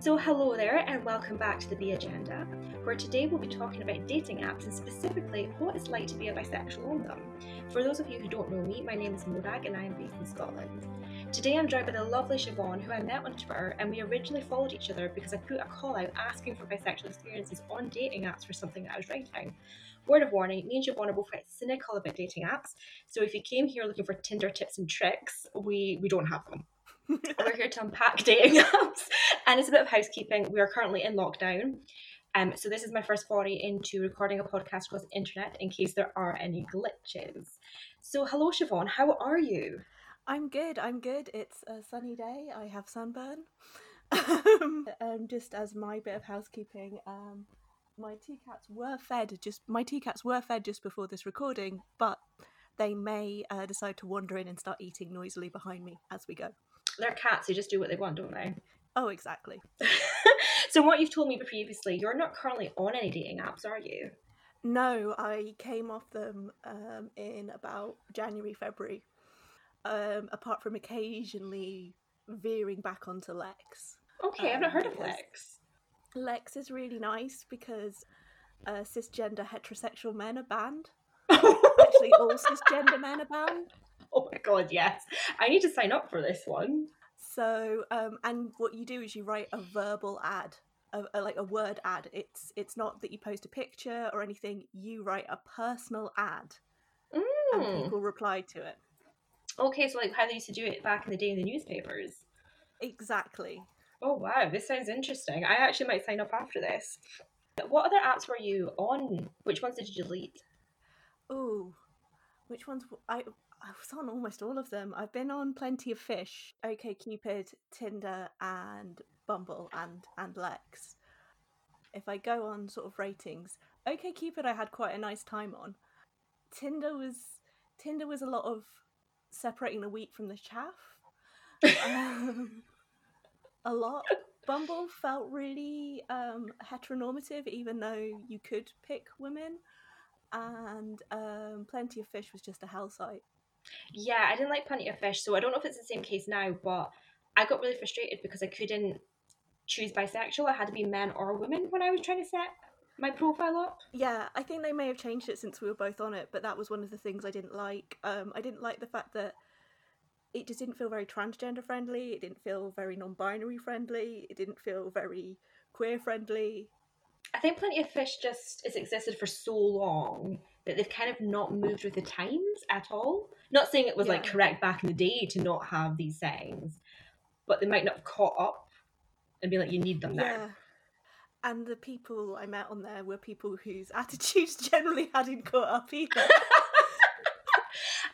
So, hello there, and welcome back to the B Agenda, where today we'll be talking about dating apps and specifically what it's like to be a bisexual on them. For those of you who don't know me, my name is Morag and I am based in Scotland. Today I'm joined by the lovely Siobhan, who I met on Twitter, and we originally followed each other because I put a call out asking for bisexual experiences on dating apps for something that I was writing. Word of warning, me and Siobhan are both quite cynical about dating apps, so if you came here looking for Tinder tips and tricks, we, we don't have them. We're here to unpack dating apps, and it's a bit of housekeeping. We are currently in lockdown. Um, so this is my first foray into recording a podcast across the internet in case there are any glitches. So hello Siobhan, how are you? I'm good. I'm good. It's a sunny day. I have sunburn. um, just as my bit of housekeeping, um, my tea cats were fed just my tea cats were fed just before this recording, but they may uh, decide to wander in and start eating noisily behind me as we go. They're cats; they just do what they want, don't they? Oh, exactly. so, what you've told me previously, you're not currently on any dating apps, are you? No, I came off them um, in about January, February. Um, apart from occasionally veering back onto Lex. Okay, um, I've not heard of Lex. Lex is really nice because uh, cisgender heterosexual men are banned. Actually, all cisgender men are banned. Oh my god, yes. I need to sign up for this one. So, um, and what you do is you write a verbal ad, a, a, like a word ad. It's it's not that you post a picture or anything. You write a personal ad, mm. and people reply to it. Okay, so like how they used to do it back in the day in the newspapers. Exactly. Oh wow, this sounds interesting. I actually might sign up after this. What other apps were you on? Which ones did you delete? Oh, which ones? I I was on almost all of them. I've been on plenty of fish, OK Cupid, Tinder, and Bumble, and and Lex. If I go on sort of ratings, OK Cupid, I had quite a nice time on. Tinder was Tinder was a lot of separating the wheat from the chaff. um, a lot. Bumble felt really um, heteronormative, even though you could pick women. And um, Plenty of Fish was just a hell site. Yeah, I didn't like Plenty of Fish, so I don't know if it's the same case now, but I got really frustrated because I couldn't choose bisexual. I had to be men or women when I was trying to set my profile up. Yeah, I think they may have changed it since we were both on it, but that was one of the things I didn't like. Um, I didn't like the fact that it just didn't feel very transgender friendly. It didn't feel very non-binary friendly. It didn't feel very queer friendly. I think Plenty of Fish just has existed for so long that they've kind of not moved with the times at all. Not saying it was yeah. like correct back in the day to not have these settings, but they might not have caught up and be like, you need them now. Yeah. And the people I met on there were people whose attitudes generally hadn't caught up either.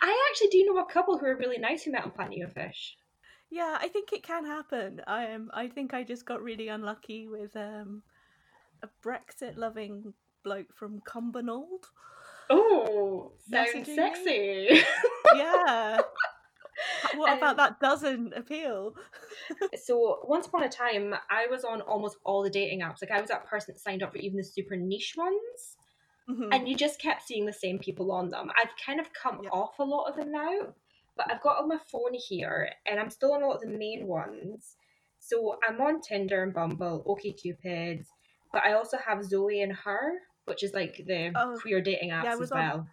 I actually do know a couple who are really nice who met on Plenty of Fish. Yeah, I think it can happen. I am. I think I just got really unlucky with um, a Brexit loving bloke from Cumbernauld. Oh, sounds sexy. yeah. What um, about that doesn't appeal? so once upon a time, I was on almost all the dating apps. Like I was that person that signed up for even the super niche ones. Mm-hmm. And you just kept seeing the same people on them. I've kind of come off a lot of them now, but I've got on my phone here and I'm still on a lot of the main ones. So I'm on Tinder and Bumble, OkCupid, but I also have Zoe and Her, which is like the oh, queer dating apps yeah, as well. On,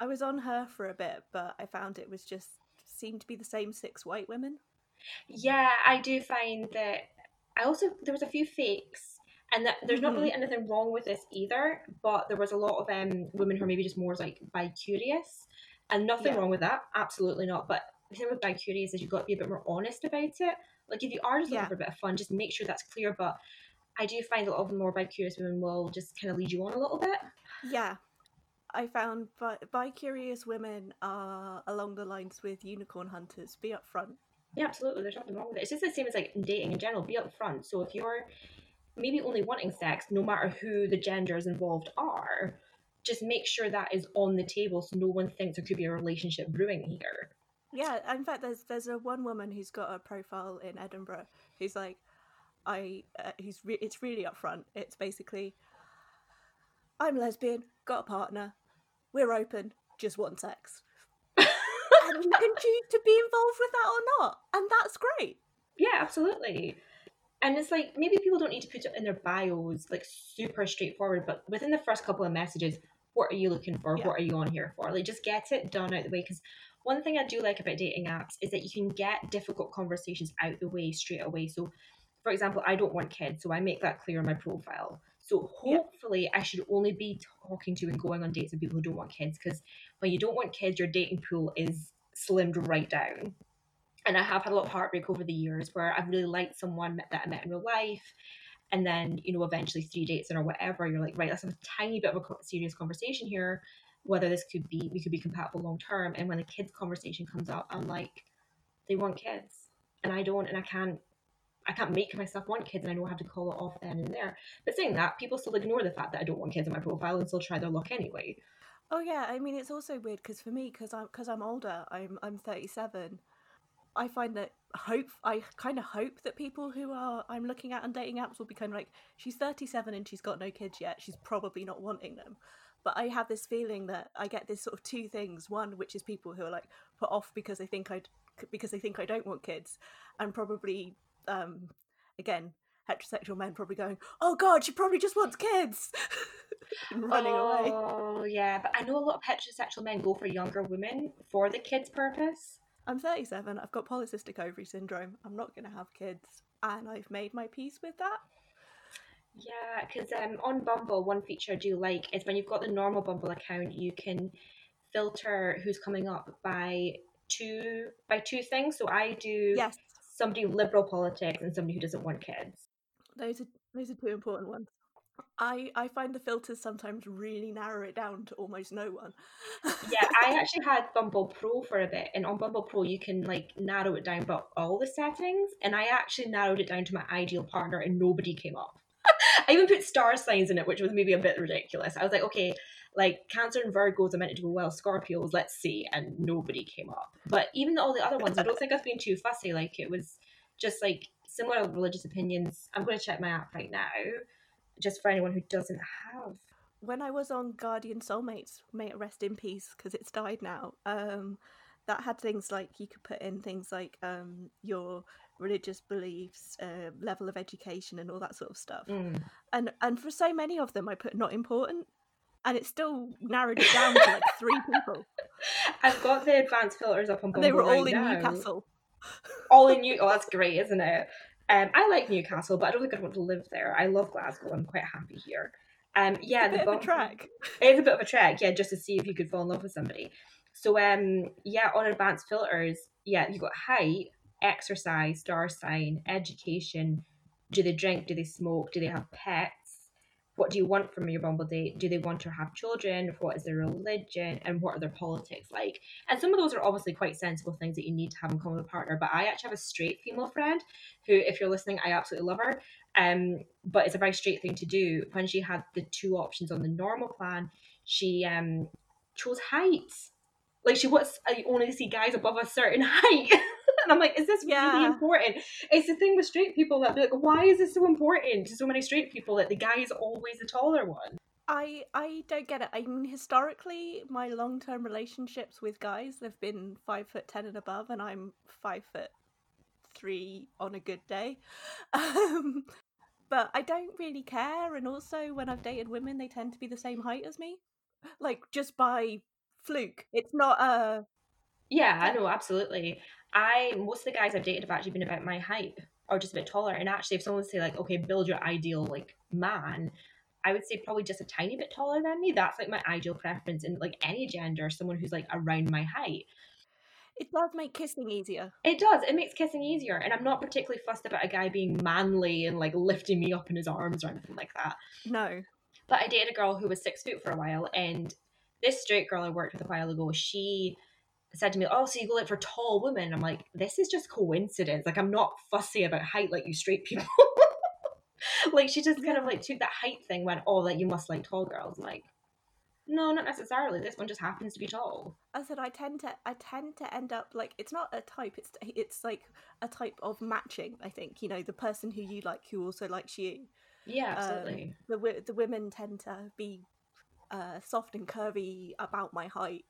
I was on her for a bit, but I found it was just seemed to be the same six white women. Yeah, I do find that I also there was a few fakes and that there's not really mm-hmm. anything wrong with this either but there was a lot of um women who are maybe just more like bi curious and nothing yeah. wrong with that absolutely not but the thing with bi curious is you've got to be a bit more honest about it like if you are just looking yeah. for a bit of fun just make sure that's clear but i do find a lot of more bi curious women will just kind of lead you on a little bit yeah I found bi, curious women are along the lines with unicorn hunters. Be upfront. Yeah, absolutely. There's nothing wrong with it. It's just the same as like dating in general. Be upfront. So if you're maybe only wanting sex, no matter who the genders involved are, just make sure that is on the table so no one thinks there could be a relationship brewing here. Yeah, in fact, there's there's a one woman who's got a profile in Edinburgh who's like, I, uh, who's re- it's really upfront. It's basically, I'm lesbian, got a partner, we're open, just want sex, and you can choose to be involved with that or not, and that's great. Yeah, absolutely. and it's like maybe people don't need to put it in their bios like super straightforward, but within the first couple of messages, what are you looking for? Yeah. What are you on here for? Like just get it done out the way. Because one thing I do like about dating apps is that you can get difficult conversations out the way straight away. So, for example, I don't want kids, so I make that clear in my profile. So Yeah. hopefully, I should only be talking to and going on dates with people who don't want kids. Because when you don't want kids, your dating pool is slimmed right down. And I have had a lot of heartbreak over the years where I've really liked someone that I met in real life. And then, you know, eventually three dates in or whatever, you're like, right, let's have a tiny bit of a serious conversation here. Whether this could be, we could be compatible long term. And when the kids conversation comes up, I'm like, they want kids. And I don't, and I can't, I can't make myself want kids and I know I have to call it off then and there. But saying that, people still ignore the fact that I don't want kids in my profile and still try their luck anyway. Oh yeah, I mean it's also weird because for me, because I'm because I'm older, I'm I'm 37. I find that hope I kind of hope that people who are I'm looking at on dating apps will be kind of like she's 37 and she's got no kids yet. She's probably not wanting them. But I have this feeling that I get this sort of two things. One, which is people who are like put off because they think I because they think I don't want kids, and probably um again heterosexual men probably going, "Oh God, she probably just wants kids," running away. Oh, yeah. But I know a lot of heterosexual men go for younger women for the kids' purpose. I'm 37. I've got polycystic ovary syndrome. I'm not going to have kids, and I've made my peace with that. Yeah, because um, on Bumble, one feature I do like is when you've got the normal Bumble account, you can filter who's coming up by two by two things. So I do Yes, somebody liberal politics and somebody who doesn't want kids. those are those are two important ones. I I find the filters sometimes really narrow it down to almost no one. Yeah, I actually had Bumble Pro for a bit, and on Bumble Pro you can like narrow it down about all the settings, and I actually narrowed it down to my ideal partner, and nobody came up. I even put star signs in it, which was maybe a bit ridiculous. I was like, okay, like Cancer and Virgos are meant to go well, Scorpios, let's see, and nobody came up. But even all the other ones, I don't think I've been too fussy. Like it was just like similar religious opinions. I'm going to check my app right now, just for anyone who doesn't have. when I was on Guardian Soulmates, may it rest in peace because it's died now. Um, that had things like you could put in things like um your religious beliefs, uh, level of education, and all that sort of stuff. Mm. And and for so many of them, I put not important, and it still narrowed it down to like three people. I've got the advanced filters up on Bumble they were all right in now. Newcastle. All in New. Oh, that's great, isn't it? Um, I like Newcastle, but I don't think I'd want to live there. I love Glasgow. I'm quite happy here. Um, yeah, a the bit of a track. It is a bit of a track, yeah, just to see if you could fall in love with somebody. So, um, yeah, on advanced filters, yeah, you got height, exercise, star sign, education. Do they drink? Do they smoke? Do they have pets? What do you want from your Bumble date? Do they want to have children? What is their religion? And what are their politics like? And some of those are obviously quite sensible things that you need to have in common with a partner. But I actually have a straight female friend who, if you're listening, I absolutely love her. Um, but it's a very straight thing to do. When she had the two options on the normal plan, she um chose height. Like she wants I only see guys above a certain height. And I'm like, is this really important? It's the thing with straight people that like, why is this so important to so many straight people that the guy is always the taller one? I I don't get it. I mean, historically, my long term relationships with guys have been five foot ten and above, and I'm five foot three on a good day. Um, but I don't really care. And also, when I've dated women, they tend to be the same height as me, like just by fluke. It's not a Yeah, I know, absolutely. I most of the guys I've dated have actually been about my height or just a bit taller. And actually, if someone would say like, okay, build your ideal like man, I would say probably just a tiny bit taller than me. That's like my ideal preference in like any gender, someone who's like around my height. It does make kissing easier. It does. It makes kissing easier, and I'm not particularly fussed about a guy being manly and like lifting me up in his arms or anything like that. No. But I dated a girl who was six foot for a while, and this straight girl I worked with a while ago, she said to me, "Oh, so you go like for tall women?" I'm like, "This is just coincidence. Like, I'm not fussy about height like you straight people." like, she just kind of like took that height thing, went, "Oh, like you must like tall girls." I'm like, no, not necessarily. This one just happens to be tall. I said I tend to I tend to end up like it's not a type it's it's like a type of matching I think you know the person who you like who also likes you Yeah, Um, absolutely. the the women tend to be uh, soft and curvy about my height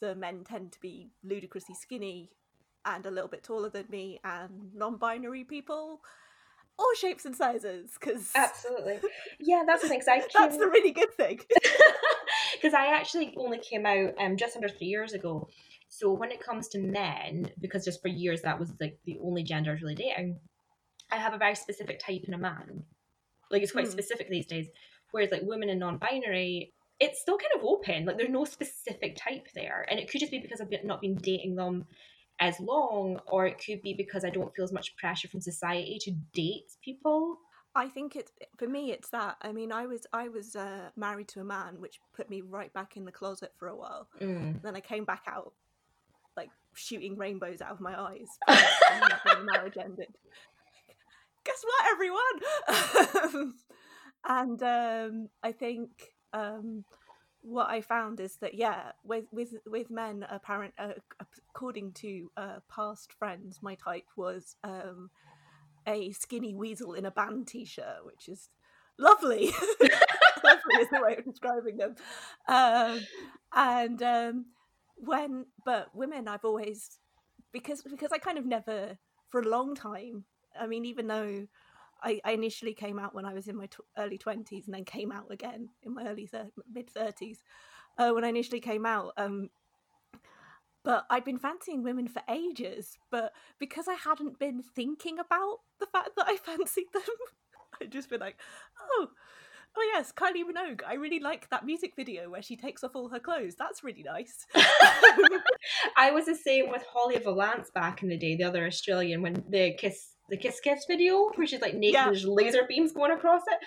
the men tend to be ludicrously skinny and a little bit taller than me and non-binary people all shapes and sizes because absolutely. Yeah that's the thing came... that's the really good thing. Because i actually only came out um just under three years ago. So when it comes to men because just for years that was like the only gender i was really dating i have a very specific type in a man. Like it's quite mm. specific these days. Whereas like women and non-binary it's still kind of open like there's no specific type there and it could just be because i've not been dating them as long, or it could be because I don't feel as much pressure from society to date people. I think it's for me. It's that. I mean, I was I was uh, married to a man, which put me right back in the closet for a while. Mm. Then I came back out, like shooting rainbows out of my eyes. the marriage ended. Guess what, everyone? and um, I think um, what I found is that yeah, with with with men, apparent uh, according to uh, past friends, my type was um, a skinny weasel in a band t-shirt, which is lovely. lovely is the way of describing them. Um, and um, when, but women, I've always because because I kind of never for a long time. I mean, even though I, I initially came out when I was in my t- early 20s and then came out again in my early thir- mid 30s uh, when I initially came out. Um, but I'd been fancying women for ages, but because I hadn't been thinking about the fact that I fancied them, I'd just been like, oh, oh yes, Kylie Minogue. I really like that music video where she takes off all her clothes. That's really nice. I was the same with Holly Valance back in the day, the other Australian, when the Kiss the Kiss Kiss video where she's like naked yeah. and there's laser beams going across it.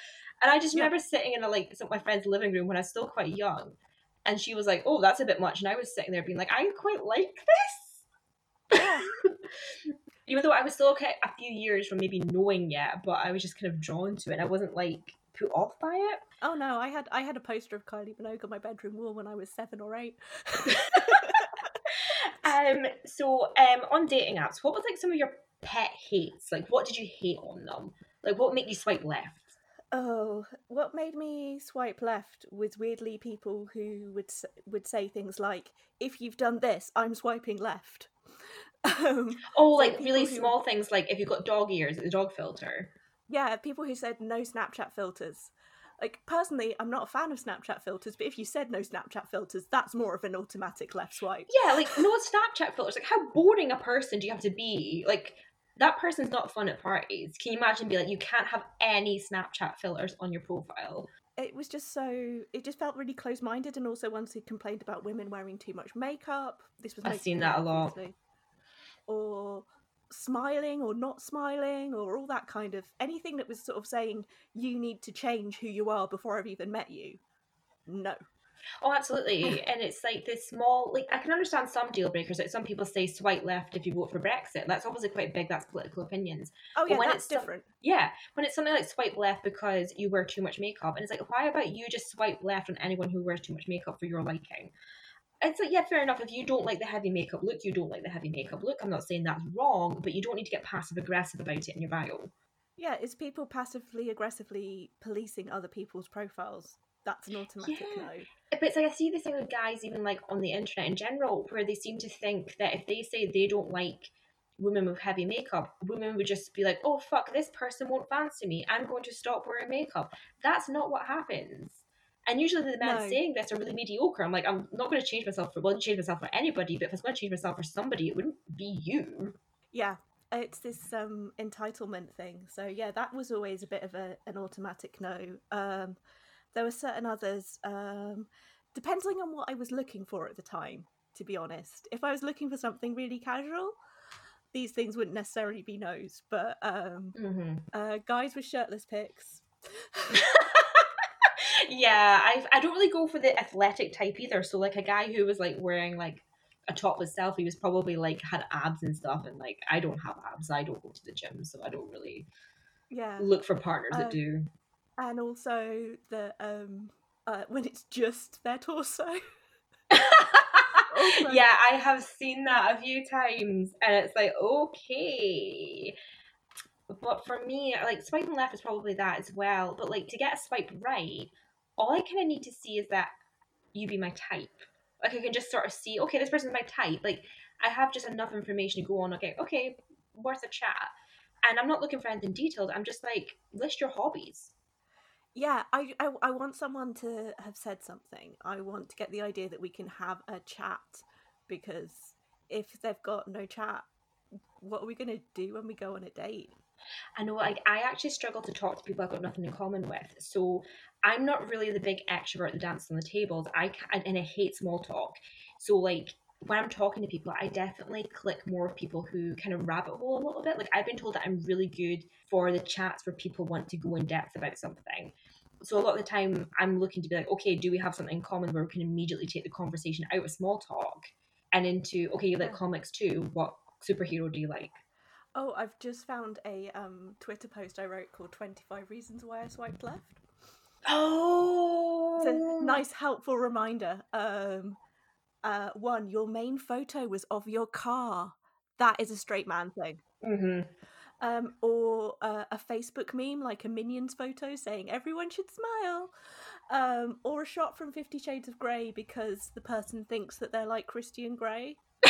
And I just yeah. remember sitting in a, like some, my friend's living room when I was still quite young, and she was like, "Oh, that's a bit much," and I was sitting there being like, "I quite like this." Even though I was still okay a few years from maybe knowing yet, but I was just kind of drawn to it. I wasn't like put off by it. Oh no, I had I had a poster of Kylie Minogue on my bedroom wall when I was seven or eight. um. So, um, on dating apps, what was like some of your pet hates? Like, what did you hate on them? Like, what made you swipe left? Oh, what made me swipe left was weirdly people who would would say things like, "If you've done this, I'm swiping left." Um, oh, like really who, small things, like if you've got dog ears, the dog filter. Yeah, people who said no Snapchat filters. Like personally, I'm not a fan of Snapchat filters, but if you said no Snapchat filters, that's more of an automatic left swipe. Yeah, like no Snapchat filters. Like how boring a person do you have to be? Like that person's not fun at parties. Can you imagine be like, you can't have any Snapchat filters on your profile? It was just so. It just felt really close-minded, and also once he complained about women wearing too much makeup. This was. I've seen that a lot. Or smiling or not smiling or all that kind of anything that was sort of saying you need to change who you are before I've even met you. No. Oh, absolutely. and it's like this small, like, I can understand some deal breakers. Like, some people say swipe left if you vote for Brexit. That's obviously quite big. That's political opinions. Oh, yeah, when that's it's different. yeah. When it's something like swipe left because you wear too much makeup. And it's like, why about you just swipe left on anyone who wears too much makeup for your liking? It's like, yeah, fair enough. If you don't like the heavy makeup look, you don't like the heavy makeup look. I'm not saying that's wrong, but you don't need to get passive aggressive about it in your bio. Yeah, it's people passively aggressively policing other people's profiles that's an automatic yeah. no. But it's like I see this thing with guys, even like on the internet in general, where they seem to think that if they say they don't like women with heavy makeup, women would just be like, "Oh fuck, this person won't fancy me. I'm going to stop wearing makeup." That's not what happens. And usually the men no. saying this are really mediocre. I'm like, I'm not going to change myself for well, change myself for anybody, but if I was going to change myself for somebody, it wouldn't be you. Yeah, it's this um entitlement thing. So yeah, that was always a bit of a, an automatic no. Um, there were certain others, um, depending on what I was looking for at the time, to be honest. If I was looking for something really casual, these things wouldn't necessarily be no's, but um, mm-hmm. uh, guys with shirtless pics. yeah, I I don't really go for the athletic type either. So like a guy who was like wearing like a topless selfie was probably like had abs and stuff, and like I don't have abs. I don't go to the gym, so I don't really yeah look for partners um, that do and also the um uh, when it's just their torso. yeah, I have seen that a few times, and it's like okay. But for me, like swiping left is probably that as well. But like to get a swipe right, all I kind of need to see is that you be my type. Like I can just sort of see, okay, this person's my type. Like I have just enough information to go on. Okay, okay, worth a chat. And I'm not looking for anything detailed. I'm just like, list your hobbies. Yeah, I, I I want someone to have said something. I want to get the idea that we can have a chat because if they've got no chat, what are we going to do when we go on a date? I know, like, I actually struggle to talk to people I've got nothing in common with. So I'm not really the big extrovert that dances on the tables. I and I hate small talk. So like when I'm talking to people, I definitely click more with people who kind of rabbit hole a little bit. Like I've been told that I'm really good for the chats where people want to go in depth about something. So a lot of the time, I'm looking to be like, okay, do we have something in common where we can immediately take the conversation out of small talk and into, okay, you like comics too. What superhero do you like? Oh, I've just found a um, Twitter post I wrote called 25 Reasons Why I Swiped Left. Oh, It's a nice, helpful reminder. Um, uh, one, your main photo was of your car. That is a straight man thing. hmm Um, or uh, a Facebook meme, like a Minions photo saying everyone should smile. Um, or a shot from Fifty Shades of Grey because the person thinks that they're like Christian Grey.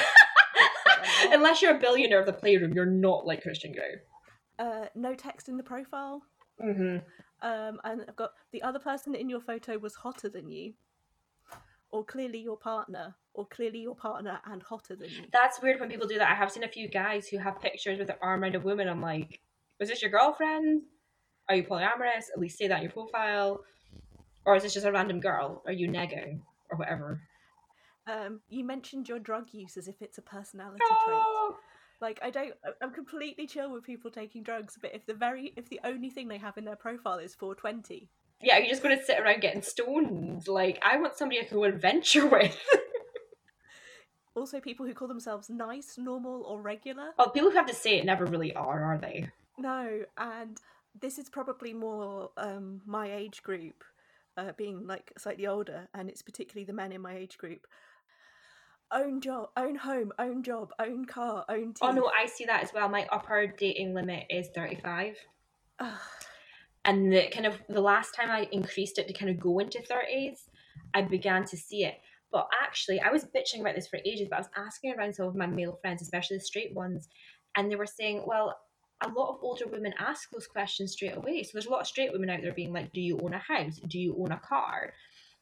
Unless you're a billionaire of the playroom, you're not like Christian Grey. Uh, no text in the profile. hmm Um, and I've got the other person in your photo was hotter than you, or clearly your partner, or clearly your partner and hotter than you. That's weird when people do that. I have seen a few guys who have pictures with their arm around a woman. I'm like, was this your girlfriend? Are you polyamorous? At least say that in your profile. Or is this just a random girl? Are you negging? Or whatever. Um, you mentioned your drug use as if it's a personality trait. Oh, Like I don't, I'm completely chill with people taking drugs, but if the very, if the only thing they have in their profile is 420, yeah, you're just going to sit around getting stoned. Like, I want somebody I can go adventure with. Also people who call themselves nice, normal, or regular. well, people who have to say it never really are, are they? No, and this is probably more um, my age group, uh, being like slightly older, and it's particularly the men in my age group. Own job, own home, own job, own car, own teeth. Oh, no, I see that as well. My upper dating limit is 35. And the kind of the last time I increased it to kind of go into 30s, I began to see it. But actually, I was bitching about this for ages, but I was asking around some of my male friends, especially the straight ones, and they were saying, well, a lot of older women ask those questions straight away. So there's a lot of straight women out there being like, do you own a house? Do you own a car?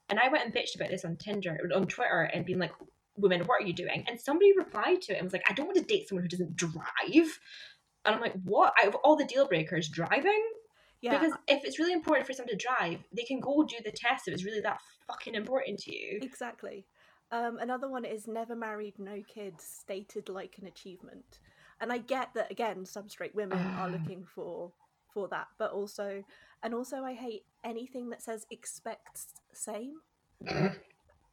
And I went and bitched about this on Tinder, on Twitter, and being like, women, what are you doing? And somebody replied to it and was like, I don't want to date someone who doesn't drive. And I'm like, what? Out of all the deal breakers, driving? Yeah, Because if it's really important for someone to drive, they can go do the test if it's really that fucking important to you. exactly. Um, another one is never married, no kids, stated like an achievement. And I get that again, some straight women are looking for for that, but also, and also, I hate anything that says expects same.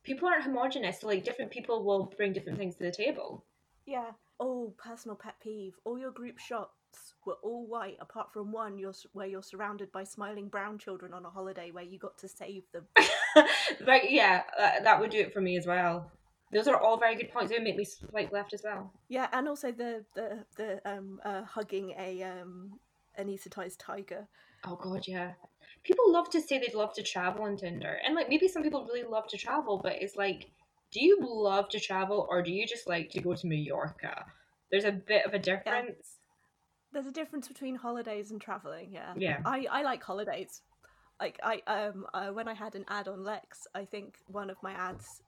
People aren't homogenous, so like different people will bring different things to the table. Yeah. Oh, personal pet peeve. All your group shots were all white, apart from one you're, where you're surrounded by smiling brown children on a holiday where you got to save them. Like, yeah, that, that would do it for me as well. Those are all very good points. They would make me swipe left as well. Yeah, and also the the the um uh, hugging a um anesthetized tiger. Oh god, yeah. People love to say they'd love to travel on Tinder, and like maybe some people really love to travel, but it's like, do you love to travel or do you just like to go to Mallorca? There's a bit of a difference. There's a difference between holidays and traveling. Yeah. Yeah. I I like holidays. Like I um uh, when I had an ad on Lex, I think one of my ads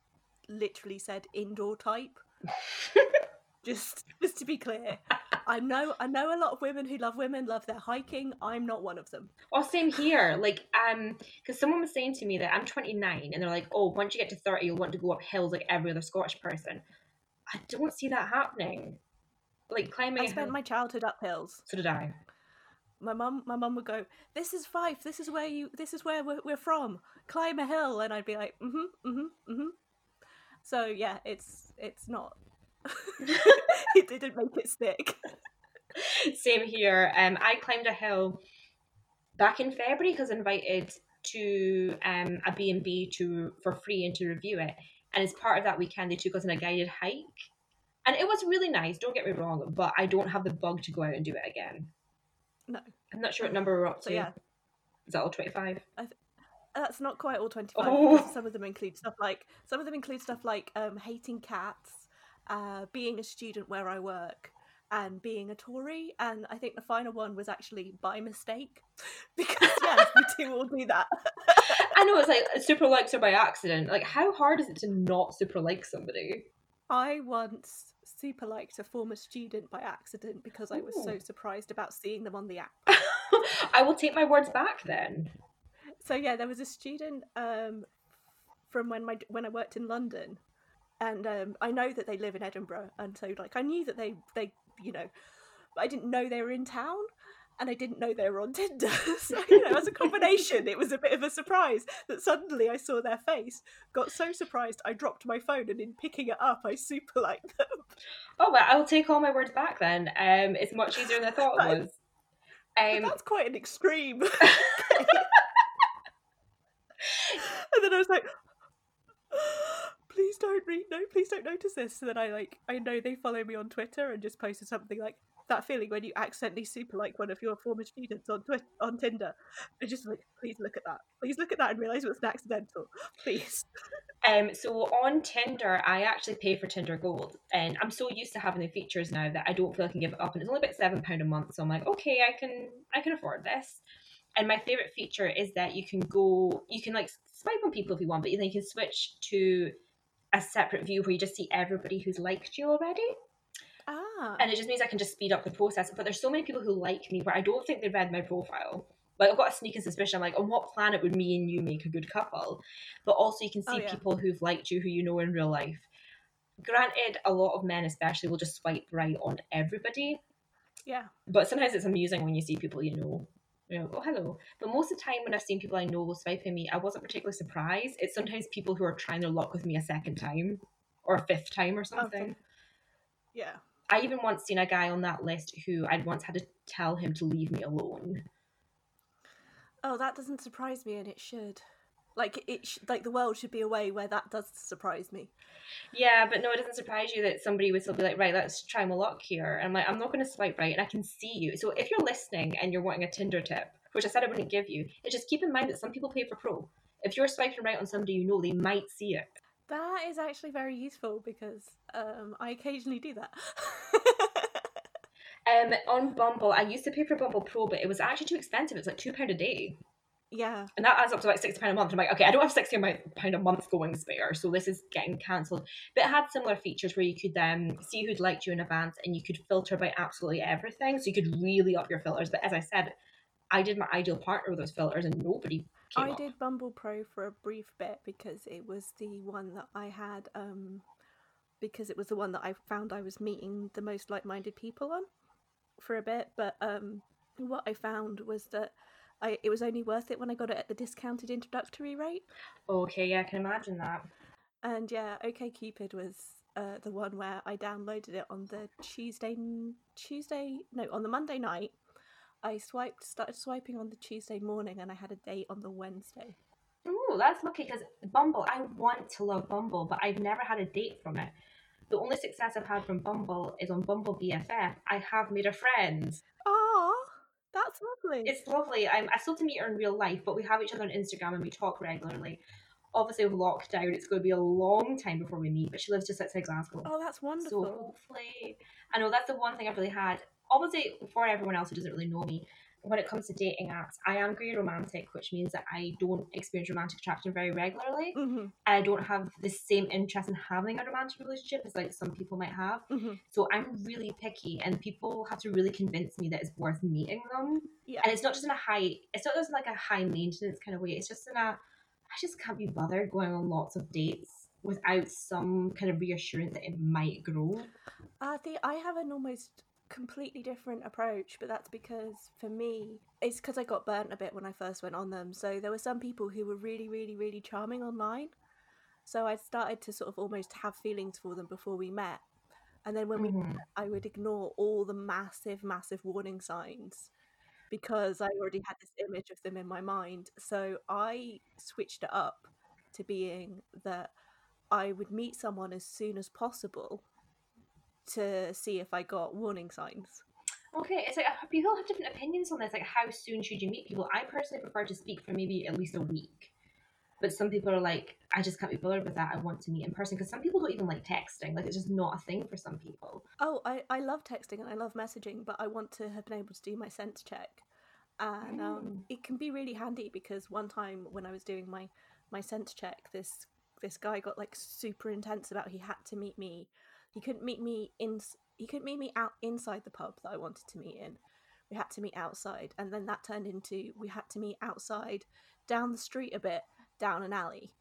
literally said indoor type. just just to be clear, I know I know a lot of women who love women love their hiking. I'm not one of them. Oh, same here. Like, um, because someone was saying to me that I'm 29, and they're like, "Oh, once you get to 30, you'll want to go up hills like every other Scottish person." I don't see that happening. Like climbing. I spent hill- my childhood up hills. So did I. My mum, my mum would go, "This is Fife. This is where you. This is where we're, we're from. Climb a hill," and I'd be like, "Mm-hmm, mm-hmm, mm-hmm." So yeah, it's it's not. it didn't make it stick. Same here. Um, I climbed a hill back in February because invited to um a B and B to for free and to review it. And as part of that weekend, they took us on a guided hike, and it was really nice. Don't get me wrong, but I don't have the bug to go out and do it again. No, I'm not sure what number we're up to. so yeah, Is that all 25? that's not quite all twenty five. Oh. Some of them include stuff like some of them include stuff like um, hating cats, uh, being a student where I work, and being a Tory. And I think the final one was actually by mistake. because, yes, we do all do that. I know it's like super likes are by accident. Like, how hard is it to not super like somebody? I once super liked a former student by accident because I was so surprised about seeing them on the app. I will take my words back then. So yeah, there was a student um, from when my when I worked in London, and um, I know that they live in Edinburgh, and so like I knew that they they you know, I didn't know they were in town, and I didn't know they were on Tinder. so you know, as a combination, it was a bit of a surprise that suddenly I saw their face. Got so surprised, I dropped my phone, and in picking it up, I super liked them. Oh, well, I will take all my words back then. Um, it's much easier than I thought it was. Um, that's quite an extreme. and then I was like, please don't read, no, please don't notice this. So then I like, I know they follow me on Twitter and just posted something like that feeling when you accidentally super like one of your former students on Twitter on Tinder. And just like, please look at that, please look at that and realize it was an accidental, please. Um, so on Tinder, I actually pay for Tinder Gold, and I'm so used to having the features now that I don't feel I can give it up. And it's only about seven pound a month, so I'm like, okay, I can, I can afford this. And my favorite feature is that you can go, you can like swipe on people if you want, but then you can switch to a separate view where you just see everybody who's liked you already. Ah, and it just means I can just speed up the process. But there's so many people who like me where I don't think they read my profile. Like I've got a sneaking suspicion. I'm like, on what planet would me and you make a good couple? But also, you can see Oh, yeah. people who've liked you who you know in real life. Granted, a lot of men, especially, will just swipe right on everybody. yeah. But sometimes it's amusing when you see people you know. You know, oh hello. But most of the time, when I've seen people I know will swiping me, I wasn't particularly surprised. It's sometimes people who are trying their luck with me a second time or a fifth time or something. Okay. Yeah. I even once seen a guy on that list who I'd once had to tell him to leave me alone. Oh, that doesn't surprise me, and it should. Like it, sh- like the world should be a way where that does surprise me. Yeah, but no, it doesn't surprise you that somebody would still be like, right, let's try my luck here. And I'm like, I'm not going to swipe right, and I can see you. So if you're listening and you're wanting a Tinder tip, which I said I wouldn't give you, it's just keep in mind that some people pay for pro. If you're swiping right on somebody you know, they might see it. That is actually very useful because um, I occasionally do that. Um, on Bumble, I used to pay for Bumble Pro, but it was actually too expensive. It's like two pound a day. yeah. and that adds up to like sixty pound a month. I'm like, okay, I don't have sixty pound a month going spare, so this is getting cancelled. But it had similar features where you could um see who'd liked you in advance, and you could filter by absolutely everything, so you could really up your filters. But as I said, I did my ideal partner with those filters, and nobody I up. did Bumble Pro for a brief bit because it was the one that I had um because it was the one that I found I was meeting the most like-minded people on for a bit, but um what I found was that I it was only worth it when I got it at the discounted introductory rate. Okay, yeah, I can imagine that. And yeah, OK Cupid was uh, the one where I downloaded it on the Tuesday Tuesday no on the Monday night. I swiped started swiping on the Tuesday morning and I had a date on the Wednesday. Ooh, that's lucky because Bumble, I want to love Bumble, but I've never had a date from it. The only success I've had from Bumble is on Bumble BFF. I have made a friend. Ah, that's lovely. It's lovely. I'm, I still have to meet her in real life, but we have each other on Instagram and we talk regularly. Obviously, with lockdown, it's going to be a long time before we meet, but she lives just outside Glasgow. oh, that's wonderful. so hopefully, I know that's the one thing I've really had. Obviously, for everyone else who doesn't really know me, when it comes to dating apps, I am very romantic, which means that I don't experience romantic attraction very regularly. hmm And I don't have the same interest in having a romantic relationship as like some people might have. hmm So I'm really picky, and people have to really convince me that it's worth meeting them. Yeah. And it's not just in a high, it's not just in like a high maintenance kind of way. It's just in a, I just can't be bothered going on lots of dates without some kind of reassurance that it might grow. I think I have an almost completely different approach, but that's because for me, it's because I got burnt a bit when I first went on them. So there were some people who were really, really, really charming online. So I started to sort of almost have feelings for them before we met. And then when we Mhm. I would ignore all the massive, massive warning signs because I already had this image of them in my mind. So I switched it up to being that I would meet someone as soon as possible to see if I got warning signs. Okay, it's like uh, people have different opinions on this. Like, how soon should you meet people? I personally prefer to speak for maybe at least a week. But some people are like, I just can't be bothered with that. I want to meet in person because some people don't even like texting. Like it's just not a thing for some people. Oh, I, I love texting and I love messaging, but I want to have been able to do my sense check. And um, Mm. it can be really handy because one time when I was doing my, my sense check, this this guy got like super intense about he had to meet me. He couldn't meet me in he couldn't meet me out inside the pub that I wanted to meet in. We had to meet outside, and then that turned into we had to meet outside, down the street a bit, down an alley.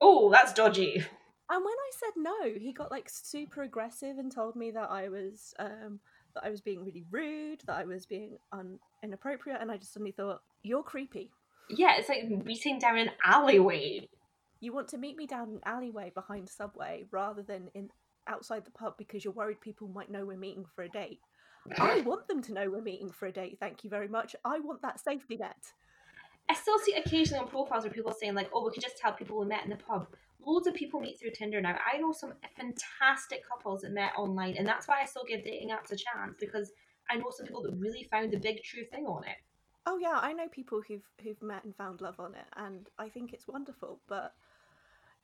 Oh, that's dodgy. And when I said no, he got like super aggressive and told me that I was um, that I was being really rude, that I was being un- inappropriate, and I just suddenly thought, "You're creepy. Yeah, it's like meeting down an alleyway. You want to meet me down an alleyway behind Subway rather than in outside the pub because you're worried people might know we're meeting for a date. I want them to know we're meeting for a date. Thank you very much. I want that safety net. I still see occasionally on profiles where people are saying like, "Oh, we could just tell people we met in the pub." Loads of people meet through Tinder now. I know some fantastic couples that met online, and that's why I still give dating apps a chance because I know some people that really found the big true thing on it. Oh yeah, I know people who've who've met and found love on it, and I think it's wonderful. But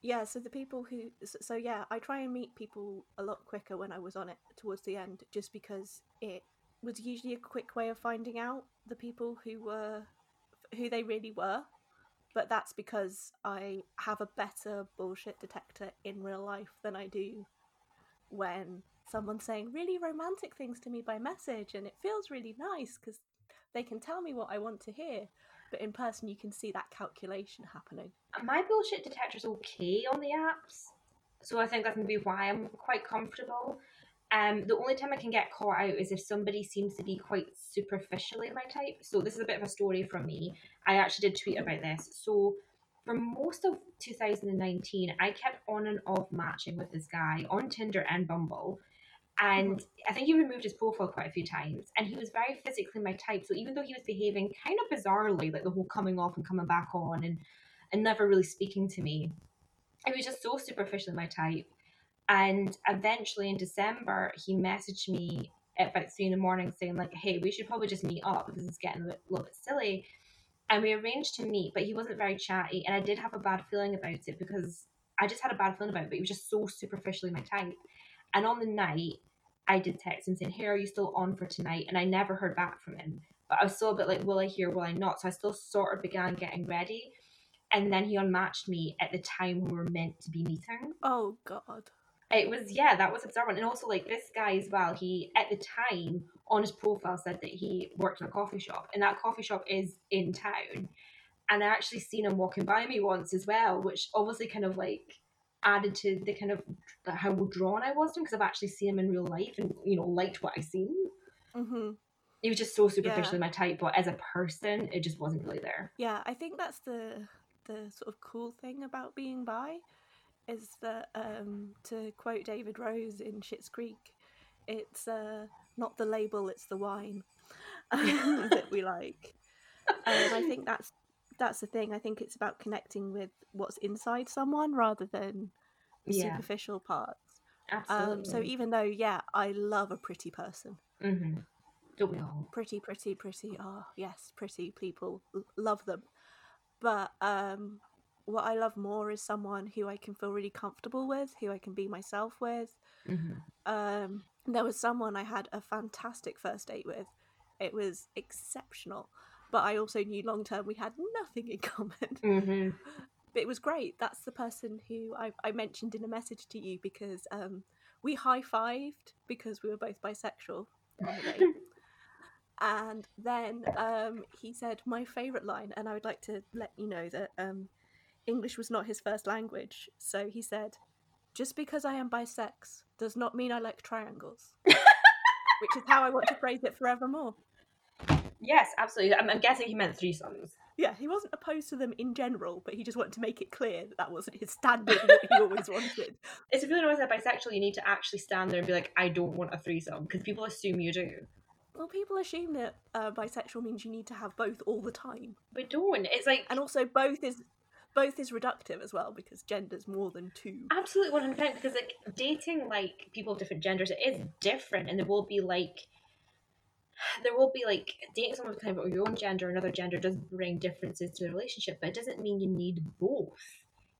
yeah, so the people who so, yeah, I try and meet people a lot quicker when I was on it towards the end, just because it was usually a quick way of finding out the people who were who they really were. But that's because I have a better bullshit detector in real life than I do when someone's saying really romantic things to me by message, and it feels really nice because they can tell me what I want to hear. But in person, you can see that calculation happening. My bullshit detector's okay on the apps, so I think that's maybe why I'm quite comfortable. Um, the only time I can get caught out is if somebody seems to be quite superficially my type. So this is a bit of a story from me. I actually did tweet about this. So for most of 2019, I kept on and off matching with this guy on Tinder and Bumble. And mm. I think he removed his profile quite a few times. And he was very physically my type. So even though he was behaving kind of bizarrely, like the whole coming off and coming back on and, and never really speaking to me, it was just so superficially my type. And eventually in December, he messaged me at about three in the morning saying, like, hey, we should probably just meet up because it's getting a bit- little bit silly. And we arranged to meet, but he wasn't very chatty. And I did have a bad feeling about it because I just had a bad feeling about it, but he was just so superficially my type. And on the night, I did text him saying, Hey, are you still on for tonight? And I never heard back from him. But I was still a bit like, Will I hear, will I not? So I still sort of began getting ready. And then he unmatched me at the time we were meant to be meeting. Oh God. It was, yeah, that was observant. And also, like, this guy as well, he, at the time, on his profile said that he worked in a coffee shop. And that coffee shop is in town. And I actually seen him walking by me once as well, which obviously kind of like added to the kind of how drawn I was to him because I've actually seen him in real life and you know liked what I seen. hmm He was just so superficially my type, but as a person, it just wasn't really there. Yeah, I think that's the the sort of cool thing about being bi is that um, to quote David Rose in Schitt's Creek, it's uh, not the label, it's the wine that we like. And I think that's that's the thing. I think it's about connecting with what's inside someone rather than the Yeah. superficial parts. Absolutely. Um, so even though, yeah, I love a pretty person, Mm-hmm. don't we all? pretty, pretty, pretty. Oh yes, pretty people l- love them. But um, what I love more is someone who I can feel really comfortable with, who I can be myself with. hmm Um, there was someone I had a fantastic first date with. It was exceptional, but I also knew long term we had nothing in common. hmm But it was great. That's the person who I, I mentioned in a message to you because um, we high fived because we were both bisexual the and then um, he said, My favourite line, and I would like to let you know that um, English was not his first language. So he said, Just because I am bisex does not mean I like triangles. Which is how I want to phrase it forevermore. Yes, absolutely. I'm, I'm guessing he meant threesomes. Yeah, he wasn't opposed to them in general, but he just wanted to make it clear that that wasn't his standard and what he always wanted. It's really nice that bisexual. You need to actually stand there and be like, I don't want a threesome because people assume you do. Well, people assume that uh, bisexual means you need to have both all the time, But don't. It's like and also both is both is reductive as well because gender's more than two. Absolutely, one hundred percent. Because like dating like people of different genders, it is different, and there will be like there will be like dating someone kind of your own gender or another gender does bring differences to the relationship, but it doesn't mean you need both.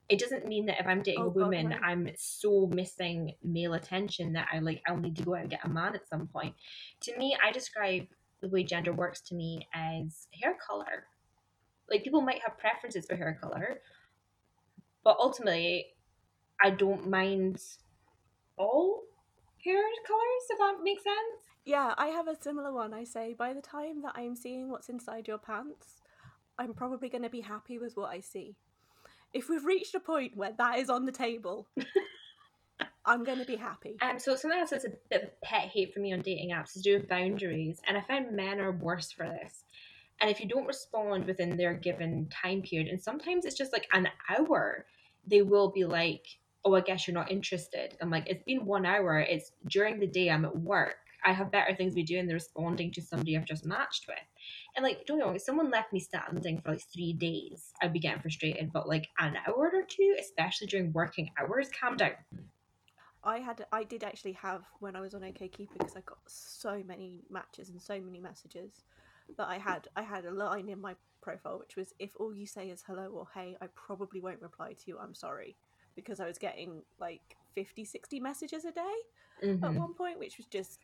It doesn't mean that if I'm dating Oh, a God, woman. I'm so missing male attention that I like I'll need to go out and get a man at some point. To me, I describe the way gender works to me as hair color. Like people might have preferences for hair color, but ultimately, I don't mind all hair colors. If that makes sense. Yeah, I have a similar one. I say, by the time that I'm seeing what's inside your pants, I'm probably going to be happy with what I see. If we've reached a point where that is on the table, I'm going to be happy. Um, so something else that's a bit of a pet hate for me on dating apps is to do with boundaries, and I find men are worse for this. And if you don't respond within their given time period, and sometimes it's just like an hour, they will be like, "Oh, I guess you're not interested." I'm like, "It's been one hour. It's during the day. I'm at work. I have better things to be doing than responding to somebody I've just matched with." And like, don't get me wrong, if someone left me standing for like three days, I'd be getting frustrated. But like an hour or two, especially during working hours, calm down. I had, I did actually have when I was on OK OKCupid because I got so many matches and so many messages that I had. I had a line in my profile which was, "If all you say is hello or hey, I probably won't reply to you. I'm sorry," because I was getting like 50, 60 messages a day. at Mhm. one point, which was just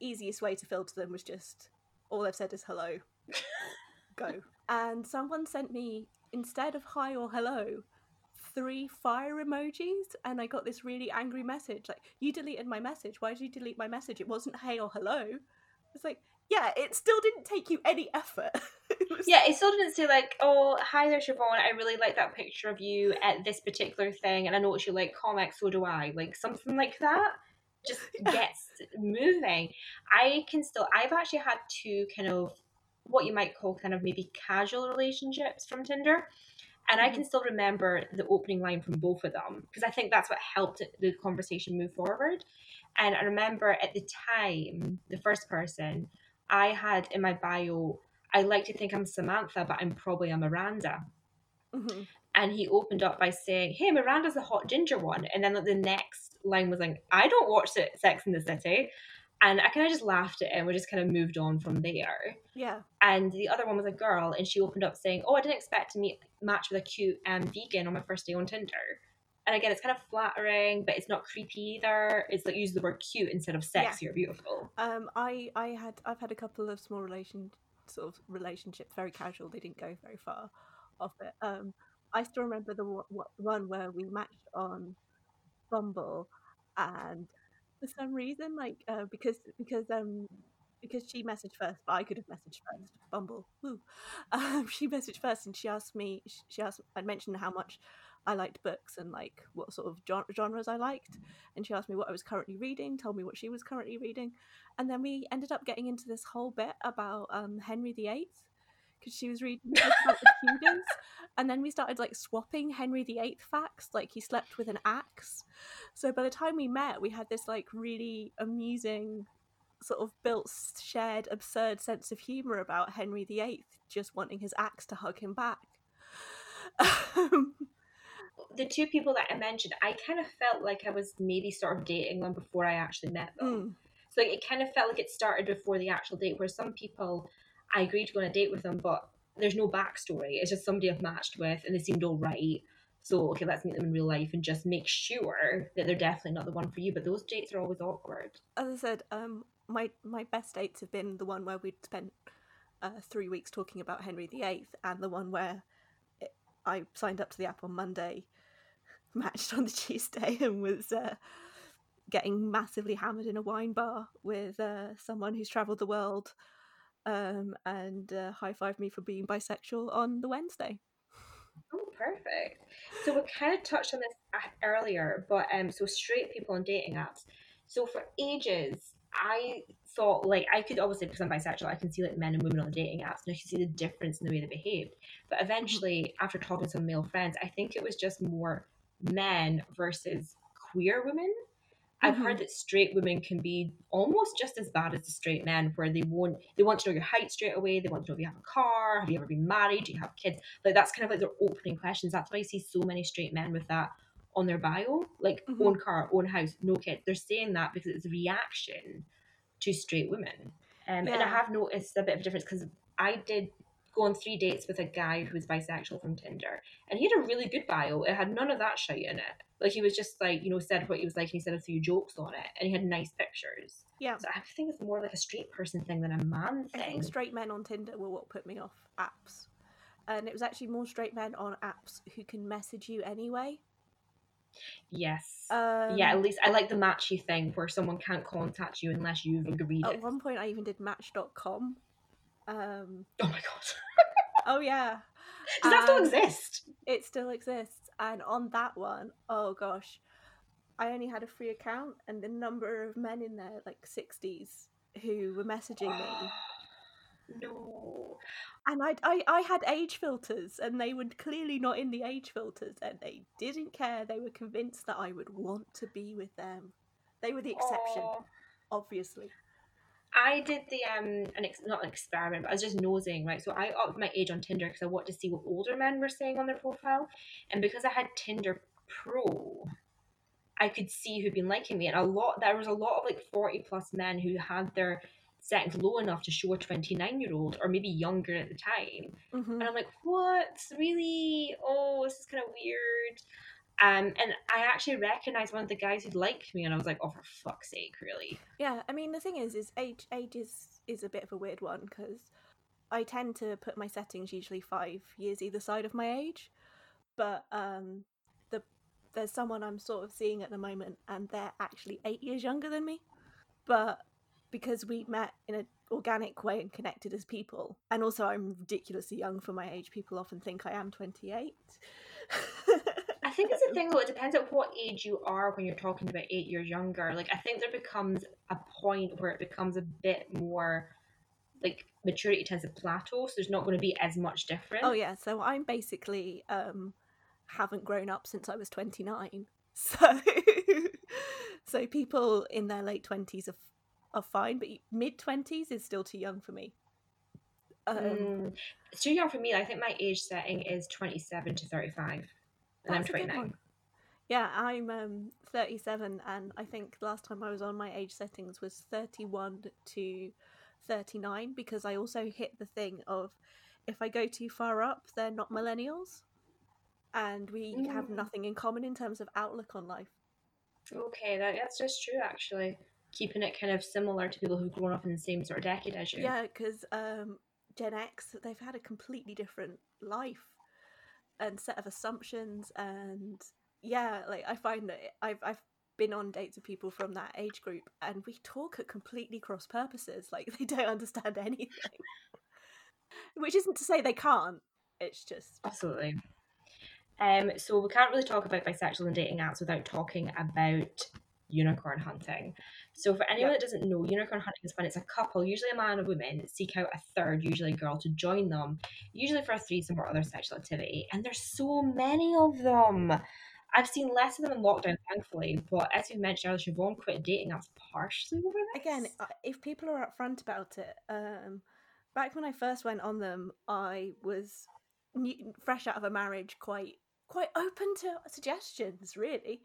easiest way to filter them was just all they've said is hello, go. And someone sent me instead of hi or hello, three fire emojis, and I got this really angry message like, "You deleted my message. Why did you delete my message? It wasn't hey or hello." It's like, yeah, it still didn't take you any effort. It was- Yeah, it still didn't say like, "Oh, hi there, Siobhan. I really like that picture of you at this particular thing, and I noticed you like comics. So do I." Like something like that just gets moving. I can still. I've actually had two kind of what you might call kind of maybe casual relationships from Tinder. And I can still remember the opening line from both of them because I think that's what helped the conversation move forward. And I remember at the time, the first person, I had in my bio, I like to think I'm Samantha, but I'm probably a Miranda. Mhm. And he opened up by saying, Hey, Miranda's the hot ginger one. And then like, the next line was like, I don't watch Se- Sex in the City. And I kind of just laughed at it and we just kind of moved on from there. yeah, And the other one was a girl, and she opened up saying, "Oh, I didn't expect to meet match with a cute um, vegan on my first day on Tinder." And again, it's kind of flattering, but it's not creepy either. It's like use the word cute instead of sexy or beautiful. Um, I I had I've had a couple of small relation sort of relationships, very casual. They didn't go very far off it. Um, I still remember the one where we matched on Bumble, and for some reason, like uh, because because um because she messaged first, but I could have messaged first. Bumble, woo. Um, she messaged first, and she asked me. She asked. I'd mentioned how much I liked books and like what sort of gen- genres I liked, and she asked me what I was currently reading. Told me what she was currently reading, and then we ended up getting into this whole bit about um, Henry VIII because she was reading about the Tudors, and then we started like swapping Henry VIII facts, like he slept with an axe. So by the time we met, we had this like really amusing, sort of built shared absurd sense of humor about Henry VIII just wanting his axe to hug him back. The two people that I mentioned, I kind of felt like I was maybe sort of dating them before I actually met them. mm, So like, it kind of felt like it started before the actual date, where some people I agreed to go on a date with them, but there's no backstory. It's just somebody I've matched with, and they seemed all right. So okay, let's meet them in real life and just make sure that they're definitely not the one for you. But those dates are always awkward. as I said, um, my my best dates have been the one where we'd spent uh, three weeks talking about Henry VIII, and the one where it, I signed up to the app on Monday, matched on the Tuesday, and was uh, getting massively hammered in a wine bar with uh, someone who's travelled the world, um, and uh, high five me for being bisexual on the Wednesday. Oh, perfect. So we kind of touched on this earlier, but um, so straight people on dating apps. So for ages, I thought like I could obviously because I'm bisexual, I can see like men and women on the dating apps, and I see the difference in the way they behaved. But eventually, after talking to some male friends, I think it was just more men versus queer women. I've heard that straight women can be almost just as bad as the straight men, where they won't they want to know your height straight away. They want to know if you have a car, have you ever been married, do you have kids? Like that's kind of like their opening questions. That's why I see so many straight men with that on their bio, like Mhm. own car, own house, no kids. They're saying that because it's a reaction to straight women. Um, And I have noticed a bit of a difference because I did go on three dates with a guy who was bisexual from Tinder, and he had a really good bio. It had none of that shit in it. Like he was just like you know said what he was like, and he said a few jokes on it, and he had nice pictures. Yeah. So I think it's more like a straight person thing than a man I thing. think straight men on Tinder were what put me off apps. And it was actually more straight men on apps who can message you anyway. Yes. Um, yeah, at least I like the matchy thing where someone can't contact you unless you've agreed At it. one point, I even did Match.com. Um, Oh my god. oh yeah, Does that still Um, exist? it still exists. And on that one, oh gosh, I only had a free account, and the number of men in there, like sixties, who were messaging me. No. And I, I, I had age filters, and they were clearly not in the age filters, and they didn't care. They were convinced that I would want to be with them. They were the exception, Aw. obviously. I did the um an ex- not an experiment, but I was just nosing, right? So I upped my age on Tinder because I wanted to see what older men were saying on their profile, and because I had Tinder Pro, I could see who'd been liking me, and a lot there was a lot of like forty plus men who had their settings low enough to show a twenty nine year old or maybe younger at the time, hmm and I'm like, what? Really? Oh, this is kind of weird. Um, and I actually recognized one of the guys who'd liked me, and I was like, oh, for fuck's sake, really? Yeah, I mean the thing is, is age age is is a bit of a weird one because I tend to put my settings usually five years either side of my age, but um, the there's someone I'm sort of seeing at the moment, and they're actually eight years younger than me, but because we met in an organic way and connected as people, and also I'm ridiculously young for my age. People often think I am 28. I think it's a thing though. It depends at what age you are when you're talking about eight years younger. Like I think there becomes a point where it becomes a bit more like maturity tends to plateau, so there's not going to be as much difference. Oh yeah, so I'm basically um haven't grown up since I was 29. So so people in their late 20s are are fine, but mid 20s is still too young for me. Um, Mm, it's too young for me. I think my age setting is 27 to 35, and I'm That's 29. Yeah, I'm um 37 and I think last time I was on my age settings was 31 to 39 because I also hit the thing of if I go too far up, they're not millennials. And we have Mm. nothing in common in terms of outlook on life. Okay, that, that's just true actually. Keeping it kind of similar to people who've grown up in the same sort of decade as you. Yeah, because um, Gen X, they've had a completely different life and set of assumptions, and yeah, like I find that I've I've been on dates with people from that age group, and we talk at completely cross purposes. Like they don't understand anything, which isn't to say they can't. It's just Absolutely. Um, so we can't really talk about bisexual and dating apps without talking about unicorn hunting. So for anyone Yep. that doesn't know, unicorn hunting is when it's a couple, usually a man and a woman, seek out a third, usually a girl, to join them, usually for a threesome or other sexual activity. And there's so many of them. I've seen less of them in lockdown, thankfully, but as we mentioned earlier, Siobhan quit dating us partially over this. again, uh, if people are upfront about it, um, back when I first went on them, I was new, fresh out of a marriage, quite quite open to suggestions, really.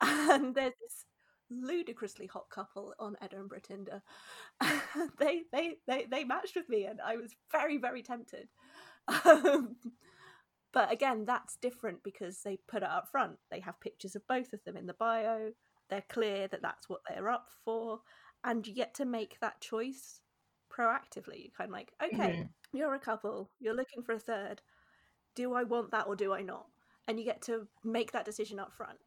And there's this ludicrously hot couple on Edinburgh Tinder. they, they they they matched with me, and I was very very tempted. Um, but again, that's different because they put it up front. They have pictures of both of them in the bio. They're clear that that's what they're up for, and you get to make that choice proactively. You're kind of like, okay, Mhm. you're a couple, you're looking for a third. Do I want that or do I not? And you get to make that decision up front.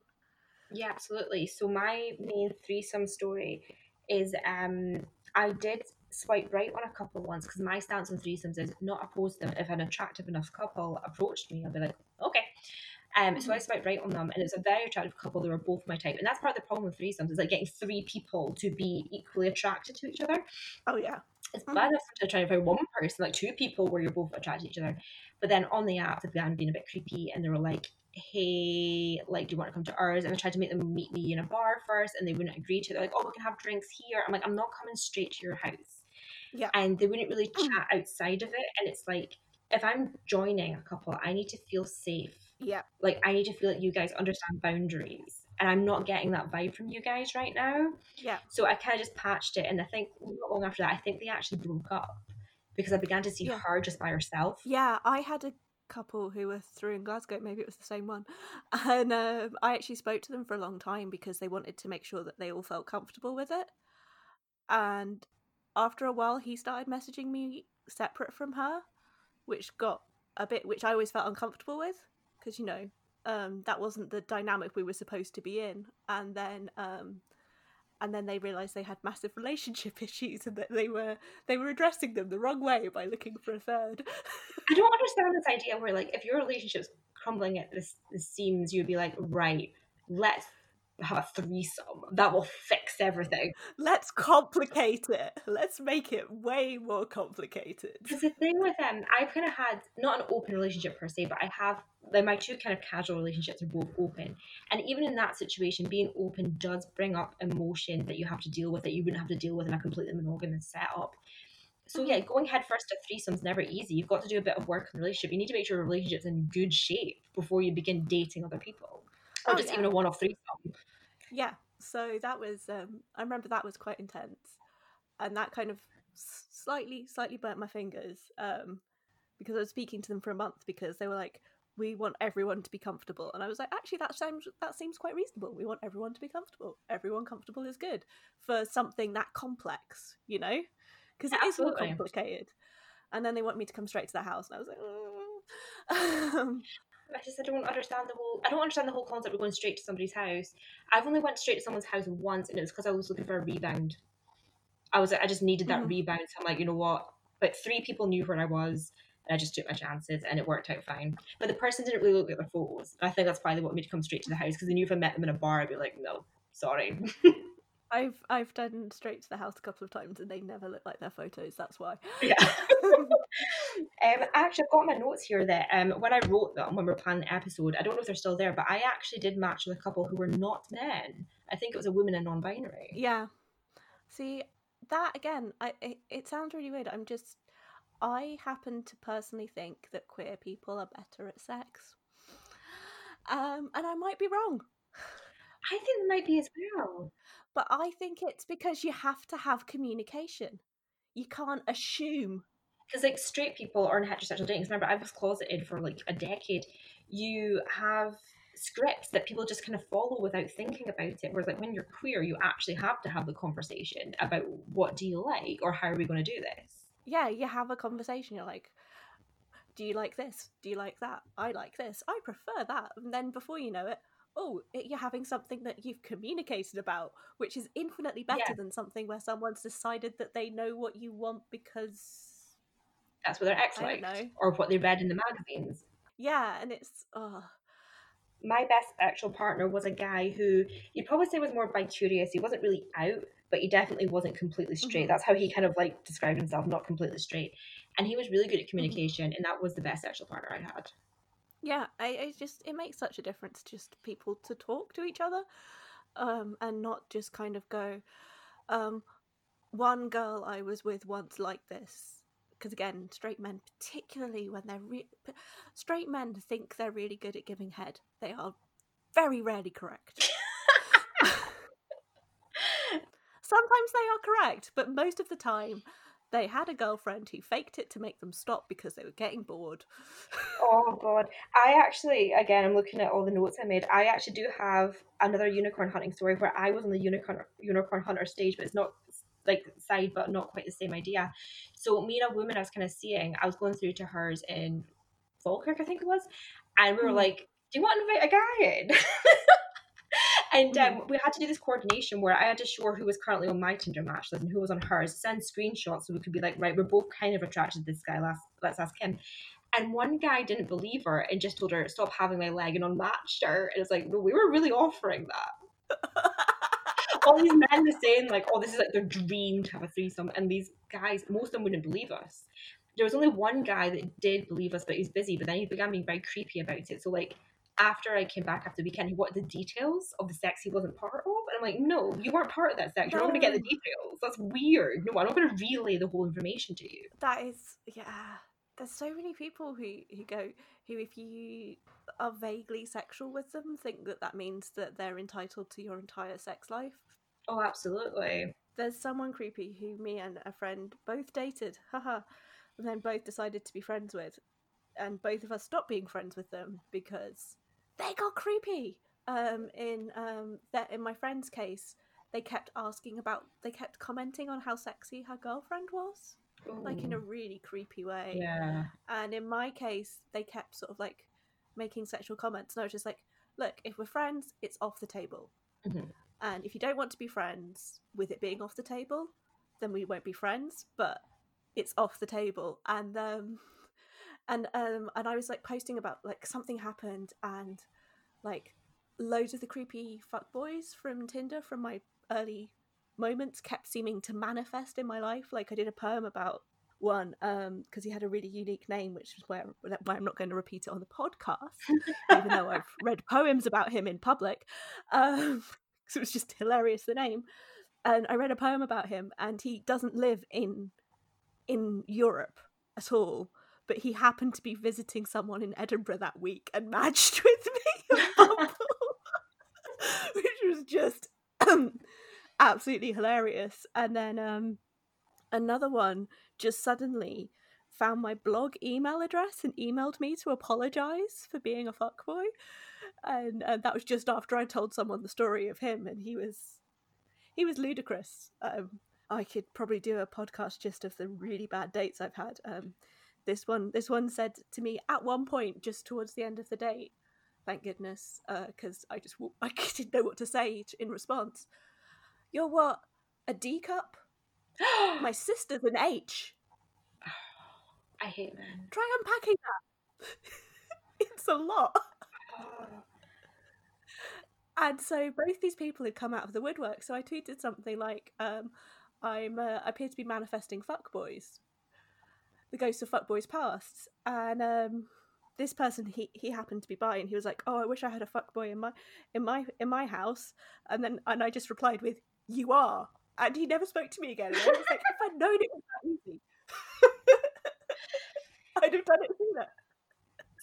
Yeah, absolutely. So my main threesome story is um I did swipe right on a couple once because my stance on threesomes is not opposed to them. If an attractive enough couple approached me, I'd be like, okay. Um, so I swiped right on them, and it was a very attractive couple. They were both my type, and that's part of the problem with threesomes is like getting three people to be equally attracted to each other. Oh yeah, It's Mhm. bad enough to try to find one person, like two people where you're both attracted to each other. But then on the app, they began being a bit creepy and they were like, hey, like, do you want to come to ours? And I tried to make them meet me in a bar first and they wouldn't agree to it. They're like, oh, we can have drinks here. I'm like, I'm not coming straight to your house. yeah, And they wouldn't really Mm. chat outside of it. And it's like, if I'm joining a couple, I need to feel safe. yeah. Like, I need to feel like you guys understand boundaries. and I'm not getting that vibe from you guys right now. Yeah. So I kind of just patched it, and I think not long after that, I think they actually broke up because I began to see Yeah. her just by herself. Yeah, I had a couple who were through in Glasgow. Maybe it was the same one, and um, I actually spoke to them for a long time because they wanted to make sure that they all felt comfortable with it. And after a while, he started messaging me separate from her, which got a bit, which I always felt uncomfortable with because you know um, that wasn't the dynamic we were supposed to be in. And then. Um, and then they realized they had massive relationship issues and that they were they were addressing them the wrong way by looking for a third. I don't understand this idea where like if your relationship's crumbling at the, the seams, you'd be like, right, let's have a threesome. That will fix everything. Let's complicate it. Let's make it way more complicated. Because the thing with um, them, I've kind of had not an open relationship per se, but I have like my two kind of casual relationships are both open, and even in that situation, being open does bring up emotion that you have to deal with that you wouldn't have to deal with in a completely monogamous setup. So yeah, mm-hmm. going head first to threesome's never easy. You've got to do a bit of work in the relationship. You need to make sure your relationship's in good shape before you begin dating other people, or Oh, just yeah. even a one-off threesome. Yeah. So that was um I remember that was quite intense. And that kind of slightly slightly burnt my fingers um because I was speaking to them for a month because they were like we want everyone to be comfortable and I was like actually that sounds that seems quite reasonable. We want everyone to be comfortable. Everyone comfortable is good for something that complex, you know? Because Yeah, it is more complicated. And then they want me to come straight to their house and I was like "Oh." um, I just I don't understand the whole I don't understand the whole concept of going straight to somebody's house. I've only went straight to someone's house once, and it was because I was looking for a rebound. I was I just needed that Mhm. rebound. So I'm like, you know what? But three people knew where I was, and I just took my chances, and it worked out fine. But the person didn't really look at their photos. I think that's why they wanted me to come straight to the house because they knew if I met them in a bar, I'd be like, no, sorry. I've I've done straight to the house a couple of times and they never look like their photos. That's why. yeah. Um, actually, I've got my notes here that um, when I wrote them, when we were planning the episode, I don't know if they're still there, but I actually did match with a couple who were not men. I think it was a woman and non-binary. yeah. See that again. I it, it sounds really weird. I'm just. I happen to personally think that queer people are better at sex. Um, and I might be wrong, I think there might be as well. But I think it's because you have to have communication. You can't assume. Because like straight people or in heterosexual dating. remember I was closeted for like a decade. You have scripts that people just kind of follow without thinking about it. Whereas like when you're queer, you actually have to have the conversation about what do you like or how are we going to do this. Yeah, you have a conversation. You're like, do you like this? Do you like that? I like this. I prefer that. And then before you know it, oh, you're having something that you've communicated about, which is infinitely better Yeah. than something where someone's decided that they know what you want because. That's what their ex liked or what they read in the magazines. Yeah, and it's. Oh, my best actual partner was a guy who you'd probably say was more bi curious. He wasn't really out, but he definitely wasn't completely straight. Mhm. That's how he kind of like described himself, not completely straight. And he was really good at communication, and that was the best sexual partner I had. Yeah, I, it just it makes such a difference just people to talk to each other, um, and not just kind of go. Um, one girl I was with once like this because again, straight men, particularly when they're re- straight men, think they're really good at giving head. They are very rarely correct. Sometimes they are correct, but most of the time. They had a girlfriend who faked it to make them stop because they were getting bored. Oh god. I actually again I'm looking at all the notes I made. I actually do have another unicorn hunting story where I was on the unicorn unicorn hunter stage, but it's not like side but not quite the same idea. So me and a woman I was kind of seeing, I was going through to hers in Falkirk, I think it was, and we were Mhm. like, Do you want to invite a guy in? and um, Mhm. we had to do this coordination where I had to show her who was currently on my Tinder match list and who was on hers, send screenshots so we could be like, right, we're both kind of attracted to this guy, let's, let's ask him. And one guy didn't believe her and just told her, stop having my leg and unmatched her. And it's like, no, we were really offering that. All these men were saying, like, oh, this is like their dream to have a threesome. And these guys, most of them wouldn't believe us. There was only one guy that did believe us, but he was busy. But then he began being very creepy about it. So, like, after I came back after the weekend, he wanted the details of the sex he wasn't part of. And I'm like, no, you weren't part of that sex. You're not going to get the details. That's weird. No, I'm not going to relay the whole information to you. that is, yeah. there's so many people who who go who if you are vaguely sexual with them think that that means that they're entitled to your entire sex life Oh, absolutely. there's someone creepy who me and a friend both dated haha and then both decided to be friends with and both of us stopped being friends with them because they got creepy um in um that in my friend's case they kept asking about they kept commenting on how sexy her girlfriend was like in a really creepy way yeah. and in my case, they kept sort of like making sexual comments. And I was just like, look, if we're friends, it's off the table. Mhm. And if you don't want to be friends with it being off the table, then we won't be friends, but it's off the table. And um and um and I was like posting about like something happened and like loads of the creepy fuckboys from Tinder from my early moments kept seeming to manifest in my life. Like I did a poem about one um because he had a really unique name which is where why I'm not going to repeat it on the podcast even though I've read poems about him in public um because it was just hilarious the name and I read a poem about him and he doesn't live in in Europe at all but he happened to be visiting someone in Edinburgh that week and matched with me which was just absolutely hilarious and then um another one just suddenly found my blog email address and emailed me to apologize for being a fuckboy. And, and that was just after I told someone the story of him, and he was he was ludicrous. Um, I could probably do a podcast just of the really bad dates I've had. Um, this one this one said to me at one point just towards the end of the date, thank goodness, because I just I didn't know what to say in response. You're what a D cup? My sister's an H. I hate men. Try unpacking that. it's a lot. And so both these people had come out of the woodwork. So I tweeted something like, um, "I'm uh, I appear to be manifesting fuckboys, the ghosts of fuckboys past." And um, this person he he happened to be by, and he was like, "Oh, I wish I had a fuckboy in my in my in my house." And then and I just replied with, "You are." And he never spoke to me again. And I was like, if I'd known it was that easy, I'd have done it sooner.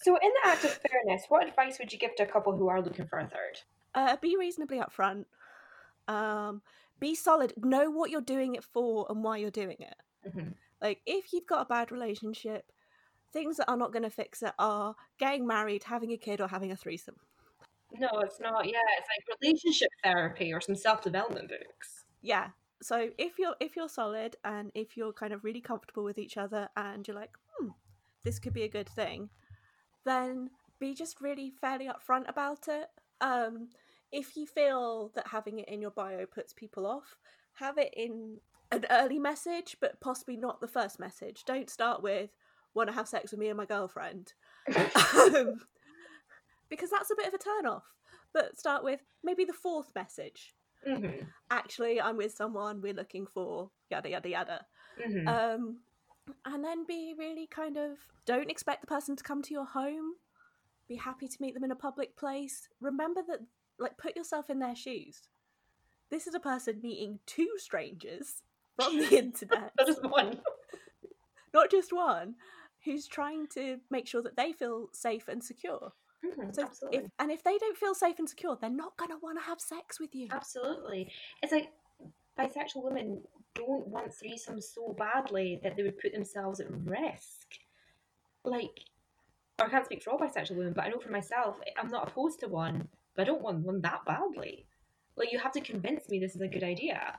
So, in the act of fairness, what advice would you give to a couple who are looking for a third? Uh, be reasonably upfront. Um, be solid. Know what you're doing it for and why you're doing it. Mhm. Like, if you've got a bad relationship, things that are not going to fix it are getting married, having a kid, or having a threesome. No, it's not. Yeah, it's like relationship therapy or some self development books. Yeah. So if you're if you're solid and if you're kind of really comfortable with each other and you're like, hmm, this could be a good thing, then be just really fairly upfront about it. Um, if you feel that having it in your bio puts people off, have it in an early message, but possibly not the first message. Don't start with "want to have sex with me and my girlfriend," um, because that's a bit of a turn off. But start with maybe the fourth message. hmm Actually, I'm with someone. We're looking for yada yada yada. hmm Um, and then be really kind of don't expect the person to come to your home. Be happy to meet them in a public place. Remember that, like, put yourself in their shoes. This is a person meeting two strangers from the internet, Not just one. not just one, who's trying to make sure that they feel safe and secure. Mhm, So, Absolutely. if and if they don't feel safe and secure, they're not gonna want to have sex with you. Absolutely. It's like bisexual women don't want threesomes so badly that they would put themselves at risk. Like, or I can't speak for all bisexual women, but I know for myself, I'm not opposed to one, but I don't want one that badly. Like, you have to convince me this is a good idea.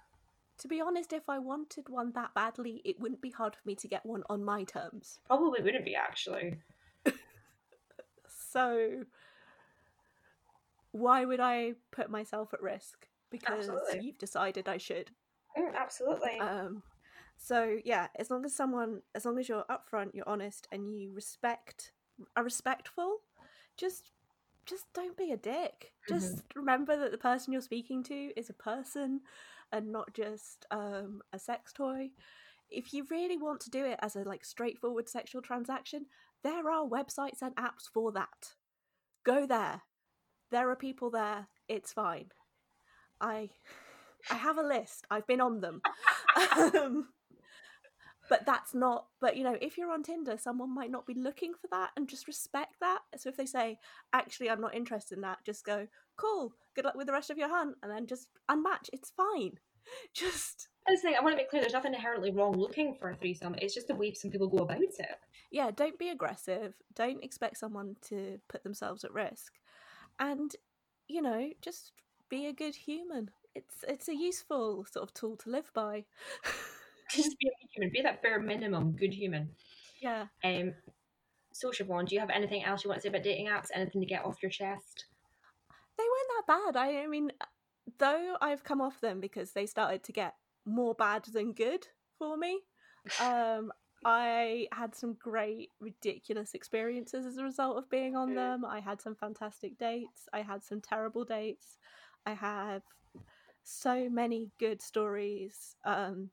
To be honest, if I wanted one that badly, it wouldn't be hard for me to get one on my terms. Probably wouldn't be, actually. So why would I put myself at risk? Because Absolutely. you've decided I should. Mm, absolutely. Um so yeah, as long as someone as long as you're upfront, you're honest and you respect are respectful, just just don't be a dick. Just remember that the person you're speaking to is a person and not just um a sex toy. If you really want to do it as a like straightforward sexual transaction, there are websites and apps for that. Go there. There are people there. It's fine. I I have a list. I've been on them. um, but that's not but you know if you're on tinder someone might not be looking for that and just respect that. So if they say actually i'm not interested in that just go cool good luck with the rest of your hunt and then just unmatch. It's fine. Just I was saying, I want to make clear there's nothing inherently wrong looking for a threesome. It's just the way some people go about it. yeah don't be aggressive. Don't expect someone to put themselves at risk. And you know just be a good human. It's it's a useful sort of tool to live by Just be a good human. Be that bare minimum good human. yeah Um, so Siobhan, do you have anything else you want to say about dating apps? Anything to get off your chest? they weren't that bad. I, I mean, though I've come off them because they started to get more bad than good for me. Um, I had some great, ridiculous experiences as a result of being on Mm. them. I had some fantastic dates. I had some terrible dates. I have so many good stories. Um,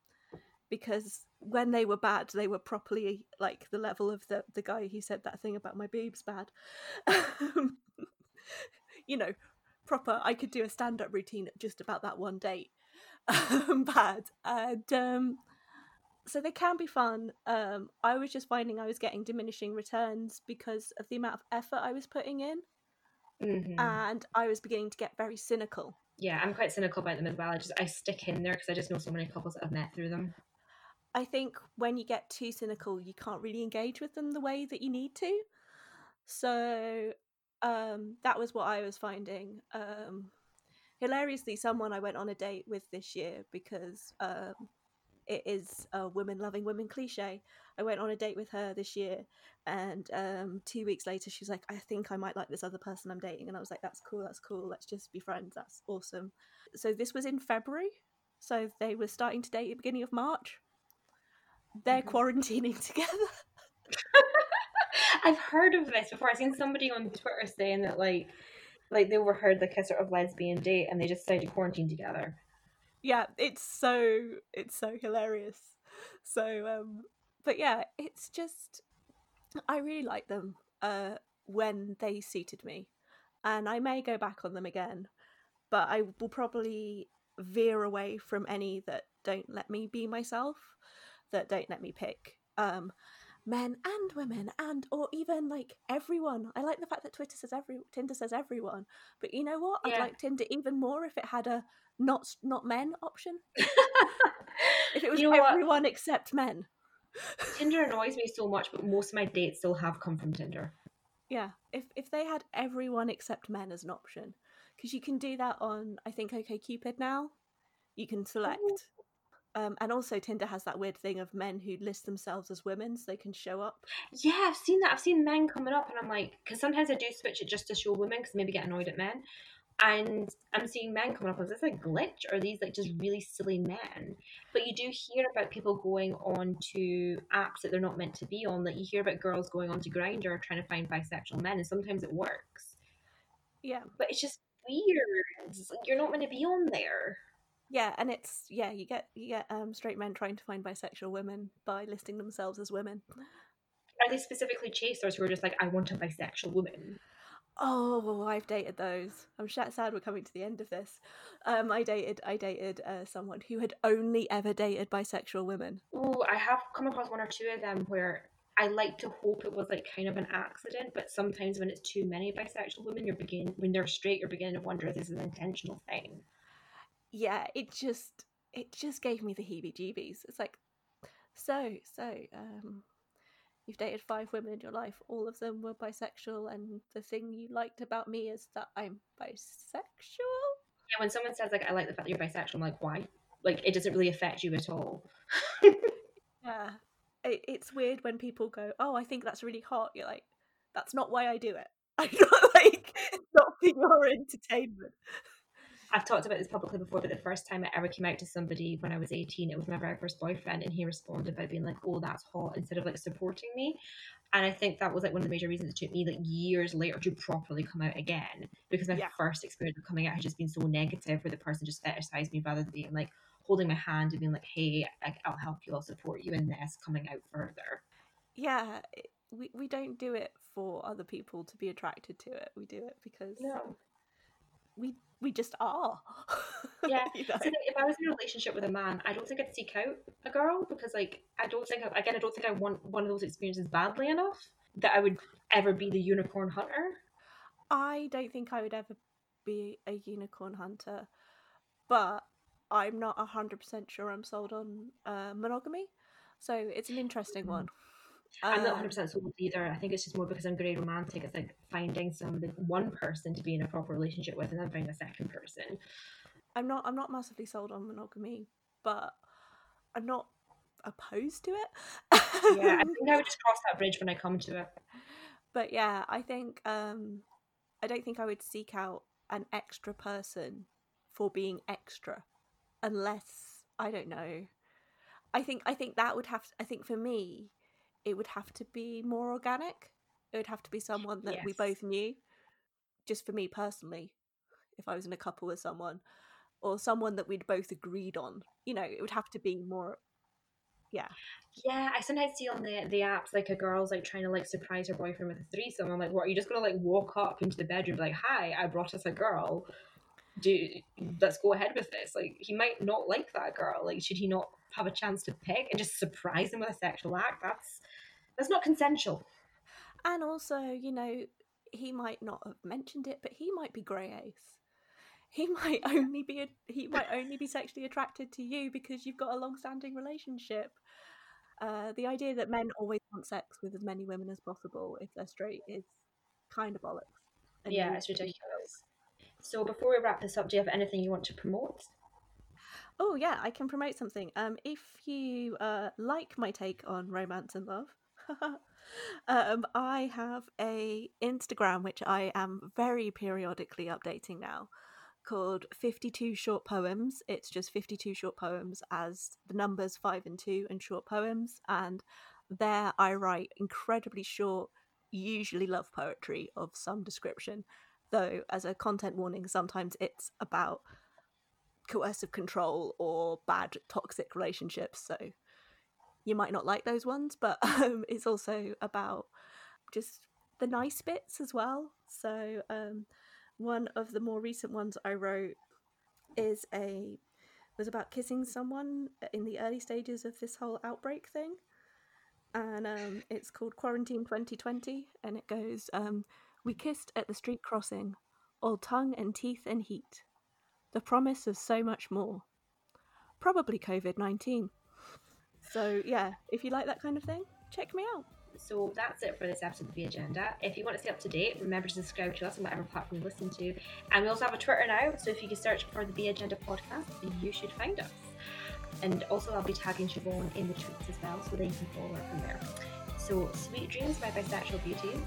because when they were bad, they were properly like the level of the the guy who said that thing about my boobs bad. You know, proper. I could do a stand up routine just about that one date. Um, bad, and um, so they can be fun. Um, I was just finding I was getting diminishing returns because of the amount of effort I was putting in, Mhm. and I was beginning to get very cynical. yeah, I'm quite cynical about them as well. I just I stick in there because I just know so many couples that I've met through them. I think when you get too cynical, you can't really engage with them the way that you need to. So um, that was what I was finding. Um, hilariously, someone I went on a date with this year because um, it is a women loving women cliche. I went on a date with her this year, and um, two weeks later, she's like, "I think I might like this other person I'm dating," and I was like, "That's cool. That's cool. Let's just be friends. That's awesome." So this was in February. So they were starting to date at the beginning of March. They're Mhm. quarantining together. I've heard of this before. I've seen somebody on Twitter saying that like like they overheard like a sort of lesbian date and they just decided to quarantine together. yeah, it's so it's so hilarious. So um but yeah, it's just I really like them uh when they suited me. And I may go back on them again, but I will probably veer away from any that don't let me be myself, that don't let me pick um men and women and or even like everyone. I like the fact that Twitter says every Tinder says everyone, but you know what? I'd like Tinder even more if it had a not not men option. If it was You know what? everyone except men. Tinder annoys me so much, but most of my dates still have come from Tinder. Yeah, if if they had everyone except men as an option, because you can do that on I think OK Cupid now. You can select, um, and also Tinder has that weird thing of men who list themselves as women, so they can show up. Yeah, I've seen that. I've seen men coming up, and I'm like, because sometimes I do switch it just to show women, because maybe get annoyed at men. And I'm seeing men coming up. Is this a glitch, or are these like just really silly men? But you do hear about people going on to apps that they're not meant to be on. Like you hear about girls going on to Grindr trying to find bisexual men, and sometimes it works. Yeah, But it's just weird. It's like, You're not meant to be on there. Yeah, and it's yeah, you get you get um, straight men trying to find bisexual women by listing themselves as women. Are they specifically chasers who are just like, I want a bisexual woman? Oh, well, I've dated those. I'm sad we're coming to the end of this. Um, I dated I dated uh, someone who had only ever dated bisexual women. Oh, I have come across one or two of them where I like to hope it was like kind of an accident, but sometimes when it's too many bisexual women, you're beginning when they're straight, you're beginning to wonder if this is an intentional thing. Yeah, it just it just gave me the heebie-jeebies. It's like, so so um, you've dated five women in your life. All of them were bisexual, and the thing you liked about me is that I'm bisexual. Yeah, when someone says like I like the fact that you're bisexual, I'm like, why? Like it doesn't really affect you at all. Yeah, it, it's weird when people go, "Oh, I think that's really hot." You're like, that's not why I do it. I'm not like it's not for your entertainment. I've talked about this publicly before, but the first time I ever came out to somebody when I was 18, it was my very first boyfriend, and he responded by being like, Oh, that's hot, instead of like supporting me. And I think that was like one of the major reasons it took me like years later to properly come out again because my Yeah. first experience of coming out had just been so negative, where the person just fetishized me rather than being like holding my hand and being like, Hey, I'll help you, I'll support you in this, coming out further. Yeah, we we don't do it for other people to be attracted to it. We do it because No. we we just are. Yeah. you know? so if I was in a relationship with a man, I don't think I'd seek out a girl because, like, I don't think again, I don't think I want one of those experiences badly enough that I would ever be the unicorn hunter. I don't think I would ever be a unicorn hunter, but I'm not hundred percent sure I'm sold on uh, monogamy. So it's an interesting mm. I'm not 100 um, percent sold either. I think it's just more because I'm very romantic. It's like finding some one person to be in a proper relationship with, and then finding a second person. I'm not. I'm not massively sold on monogamy, but I'm not opposed to it. yeah, I think I would just cross that bridge when I come to it. But yeah, I think um, I don't think I would seek out an extra person for being extra, unless I don't know. I think I think that would have. To, I think for me, it would have to be more organic. It would have to be someone that yes. we both knew. Just for me personally, if I was in a couple with someone, or someone that we'd both agreed on, you know, it would have to be more. Yeah. Yeah, I sometimes see on the the apps like a girl's like trying to like surprise her boyfriend with a threesome. I'm like, what? Are you just gonna like walk up into the bedroom like, "Hi, I brought us a girl." Do let's go ahead with this. Like, he might not like that girl. Like, should he not have a chance to pick and just surprise him with a sexual act? That's that's not consensual. And also, you know, he might not have mentioned it, but he might be grey ace. He might only be a, he might only be sexually attracted to you because you've got a long-standing relationship. Uh, the idea that men always want sex with as many women as possible if they're straight is kind of bollocks. yeah, it's ridiculous. So before we wrap this up, do you have anything you want to promote? Oh yeah, I can promote something. Um, if you uh, like my take on romance and love, um, I have a Instagram which I am very periodically updating now called 52 short poems. It's just 52 short poems as the numbers 5 and 2 and short poems and there i write incredibly short usually love poetry of some description though as a content warning sometimes it's about coercive control or bad toxic relationships so you might not like those ones, but um, it's also about just the nice bits as well. So um, one of the more recent ones I wrote is a was about kissing someone in the early stages of this whole outbreak thing. And um, it's called Quarantine 2020. And it goes, um, We kissed at the street crossing, all tongue and teeth and heat. The promise of so much more. Probably COVID 19. So yeah, if you like that kind of thing, check me out. So that's it for this episode of the Bagenda. If you want to stay up to date, remember to subscribe to us on whatever platform you listen to. And we also have a Twitter now, so if you can search for the Bagenda podcast, you should find us. And also, I'll be tagging Siobhan in the tweets as well, so they can follow her from there. So, sweet dreams, my bisexual beauties.